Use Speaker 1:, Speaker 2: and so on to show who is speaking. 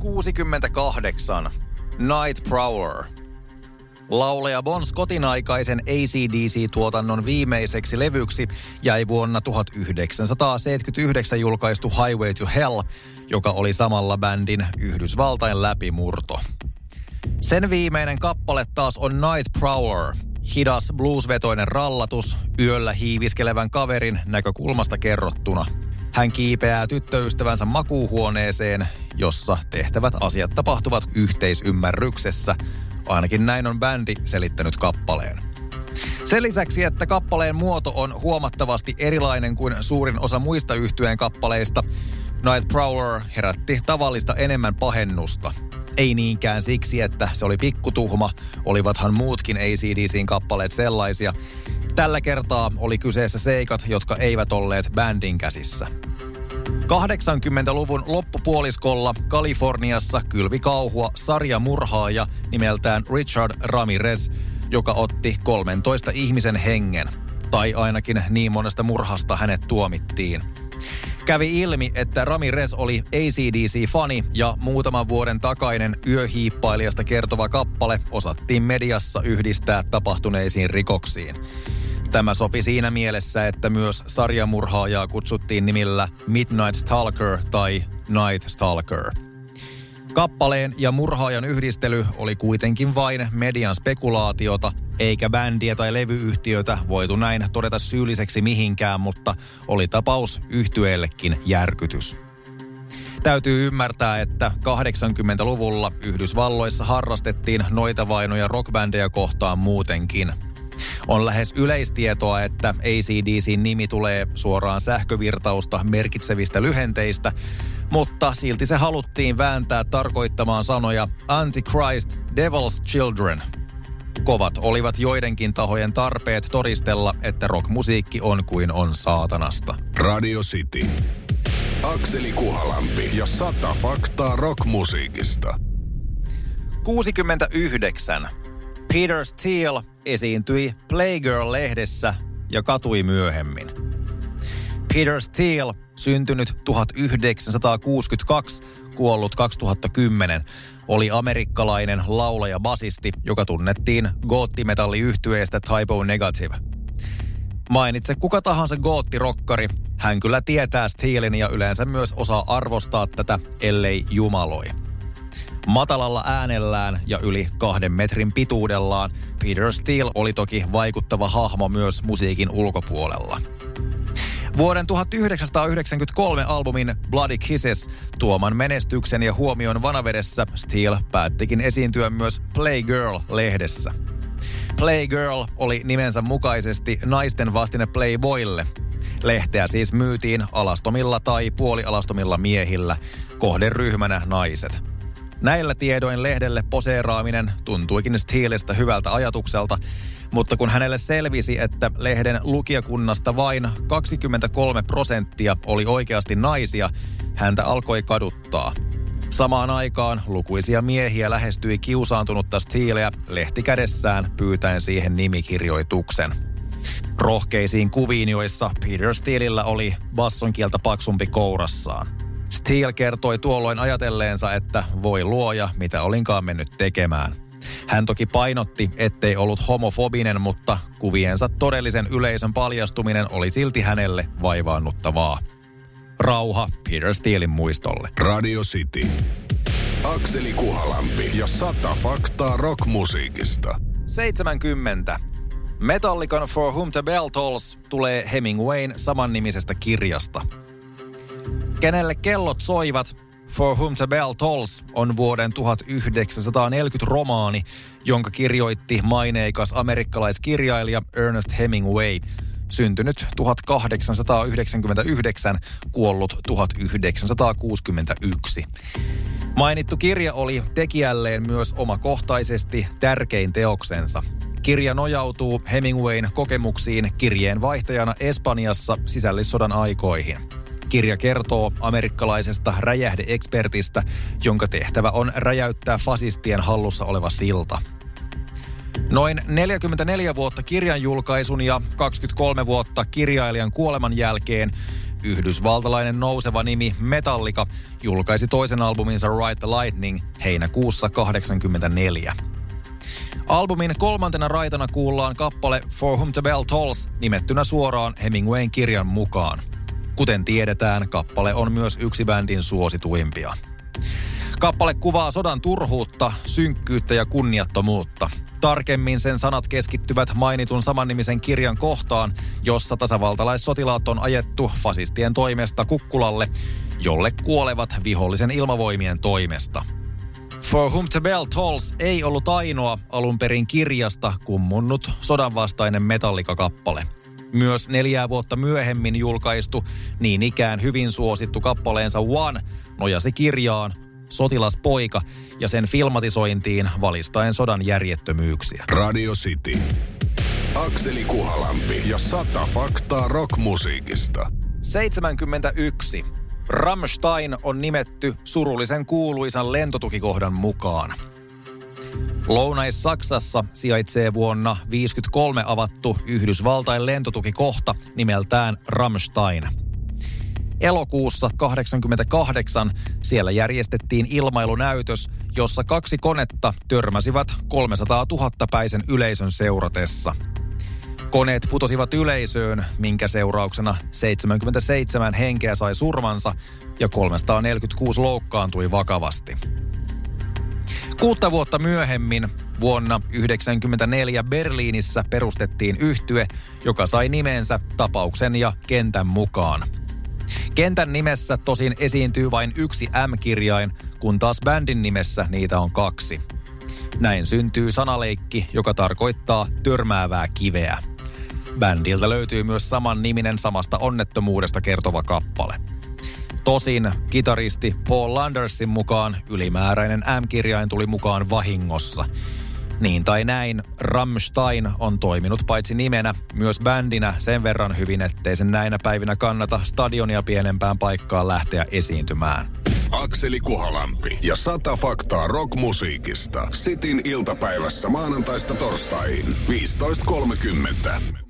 Speaker 1: 68. Night Prowler. Lauleja Bon Scottin aikaisen ACDC-tuotannon viimeiseksi levyksi jäi vuonna 1979 julkaistu Highway to Hell, joka oli samalla bändin Yhdysvaltain läpimurto. Sen viimeinen kappale taas on Night Prowler, hidas bluesvetoinen rallatus yöllä hiiviskelevän kaverin näkökulmasta kerrottuna. Hän kiipeää tyttöystävänsä makuuhuoneeseen, jossa tehtävät asiat tapahtuvat yhteisymmärryksessä. Ainakin näin on bändi selittänyt kappaleen. Sen lisäksi, että kappaleen muoto on huomattavasti erilainen kuin suurin osa muista yhtyeen kappaleista, Night Prowler herätti tavallista enemmän pahennusta. Ei niinkään siksi, että se oli pikkutuhma, olivathan muutkin ACDCin kappaleet sellaisia. Tällä kertaa oli kyseessä seikat, jotka eivät olleet bändin käsissä. 80-luvun loppupuoliskolla Kaliforniassa kylvi kauhua sarjamurhaaja nimeltään Richard Ramirez, joka otti 13 ihmisen hengen. Tai ainakin niin monesta murhasta hänet tuomittiin. Kävi ilmi, että Ramirez oli ACDC-fani ja muutaman vuoden takainen yöhiippailijasta kertova kappale osattiin mediassa yhdistää tapahtuneisiin rikoksiin. Tämä sopi siinä mielessä, että myös sarjamurhaajaa kutsuttiin nimillä Midnight Stalker tai Night Stalker. Kappaleen ja murhaajan yhdistely oli kuitenkin vain median spekulaatiota, eikä bändiä tai levyyhtiötä voitu näin todeta syylliseksi mihinkään, mutta oli tapaus yhtyeellekin järkytys. Täytyy ymmärtää, että 80-luvulla Yhdysvalloissa harrastettiin noita vainoja rockbändejä kohtaan muutenkin – on lähes yleistietoa, että ACDCin nimi tulee suoraan sähkövirtausta merkitsevistä lyhenteistä, mutta silti se haluttiin vääntää tarkoittamaan sanoja Antichrist, Devil's Children. Kovat olivat joidenkin tahojen tarpeet todistella, että rockmusiikki on kuin on saatanasta.
Speaker 2: Radio City. Akseli Kuhalampi ja sata faktaa rockmusiikista.
Speaker 1: 69. Peter Steele esiintyi Playgirl-lehdessä ja katui myöhemmin. Peter Steele, syntynyt 1962, kuollut 2010, oli amerikkalainen laulaja-basisti, joka tunnettiin goottimetalliyhtyeestä Typo Negative. Mainitse kuka tahansa goottirokkari, hän kyllä tietää Steelin ja yleensä myös osaa arvostaa tätä, ellei jumaloi. Matalalla äänellään ja yli kahden metrin pituudellaan Peter Steele oli toki vaikuttava hahmo myös musiikin ulkopuolella. Vuoden 1993 albumin Bloody Kisses tuoman menestyksen ja huomion vanavedessä Steele päättikin esiintyä myös Playgirl-lehdessä. Playgirl oli nimensä mukaisesti naisten vastine Playboylle. Lehteä siis myytiin alastomilla tai puolialastomilla miehillä, kohderyhmänä naiset. Näillä tiedoin lehdelle poseeraaminen tuntuikin Steelestä hyvältä ajatukselta, mutta kun hänelle selvisi, että lehden lukijakunnasta vain 23 prosenttia oli oikeasti naisia, häntä alkoi kaduttaa. Samaan aikaan lukuisia miehiä lähestyi kiusaantunutta Steeleä lehti kädessään pyytäen siihen nimikirjoituksen. Rohkeisiin kuviin, joissa Peter Steelillä oli bassonkieltä paksumpi kourassaan. Steele kertoi tuolloin ajatelleensa, että voi luoja, mitä olinkaan mennyt tekemään. Hän toki painotti, ettei ollut homofobinen, mutta kuviensa todellisen yleisön paljastuminen oli silti hänelle vaivaannuttavaa. Rauha Peter Steelin muistolle.
Speaker 2: Radio City. Akseli Kuhalampi ja sata faktaa rockmusiikista.
Speaker 1: 70. Metallican For Whom the Bell Tolls tulee Hemingwayn samannimisestä kirjasta – Kenelle kellot soivat, For Whom the Bell Tolls on vuoden 1940 romaani, jonka kirjoitti maineikas amerikkalaiskirjailija Ernest Hemingway, syntynyt 1899, kuollut 1961. Mainittu kirja oli tekijälleen myös omakohtaisesti tärkein teoksensa. Kirja nojautuu Hemingwayn kokemuksiin kirjeen vaihtajana Espanjassa sisällissodan aikoihin. Kirja kertoo amerikkalaisesta räjähdeekspertistä, jonka tehtävä on räjäyttää fasistien hallussa oleva silta. Noin 44 vuotta kirjan julkaisun ja 23 vuotta kirjailijan kuoleman jälkeen Yhdysvaltalainen nouseva nimi Metallica julkaisi toisen albuminsa Ride the Lightning heinäkuussa 1984. Albumin kolmantena raitana kuullaan kappale For Whom the Bell Tolls nimettynä suoraan Hemingwayn kirjan mukaan. Kuten tiedetään, kappale on myös yksi bändin suosituimpia. Kappale kuvaa sodan turhuutta, synkkyyttä ja kunniattomuutta. Tarkemmin sen sanat keskittyvät mainitun samannimisen kirjan kohtaan, jossa tasavaltalaissotilaat on ajettu fasistien toimesta kukkulalle, jolle kuolevat vihollisen ilmavoimien toimesta. For Whom the Bell Tolls ei ollut ainoa alun perin kirjasta kummunnut sodanvastainen metallikakappale. Myös neljää vuotta myöhemmin julkaistu, niin ikään hyvin suosittu kappaleensa One nojasi kirjaan Sotilaspoika ja sen filmatisointiin valistaen sodan järjettömyyksiä.
Speaker 2: Radio City. Akseli Kuhalampi ja sata faktaa rockmusiikista.
Speaker 1: 71. Rammstein on nimetty surullisen kuuluisan lentotukikohdan mukaan. Lounais-Saksassa sijaitsee vuonna 1953 avattu Yhdysvaltain lentotukikohta nimeltään Rammstein. Elokuussa 88 siellä järjestettiin ilmailunäytös, jossa kaksi konetta törmäsivät 300 000 päisen yleisön seuratessa. Koneet putosivat yleisöön, minkä seurauksena 77 henkeä sai surmansa ja 346 loukkaantui vakavasti. Kuutta vuotta myöhemmin, vuonna 1994 Berliinissä perustettiin yhtye, joka sai nimensä tapauksen ja kentän mukaan. Kentän nimessä tosin esiintyy vain yksi M-kirjain, kun taas bändin nimessä niitä on kaksi. Näin syntyy sanaleikki, joka tarkoittaa törmäävää kiveä. Bändiltä löytyy myös saman niminen samasta onnettomuudesta kertova kappale. Tosin kitaristi Paul Landersin mukaan ylimääräinen M-kirjain tuli mukaan vahingossa. Niin tai näin, Rammstein on toiminut paitsi nimenä, myös bändinä sen verran hyvin, ettei sen näinä päivinä kannata stadionia pienempään paikkaan lähteä esiintymään.
Speaker 2: Akseli Kuhalampi ja sata faktaa rockmusiikista. Sitin iltapäivässä maanantaista torstaihin 15.30.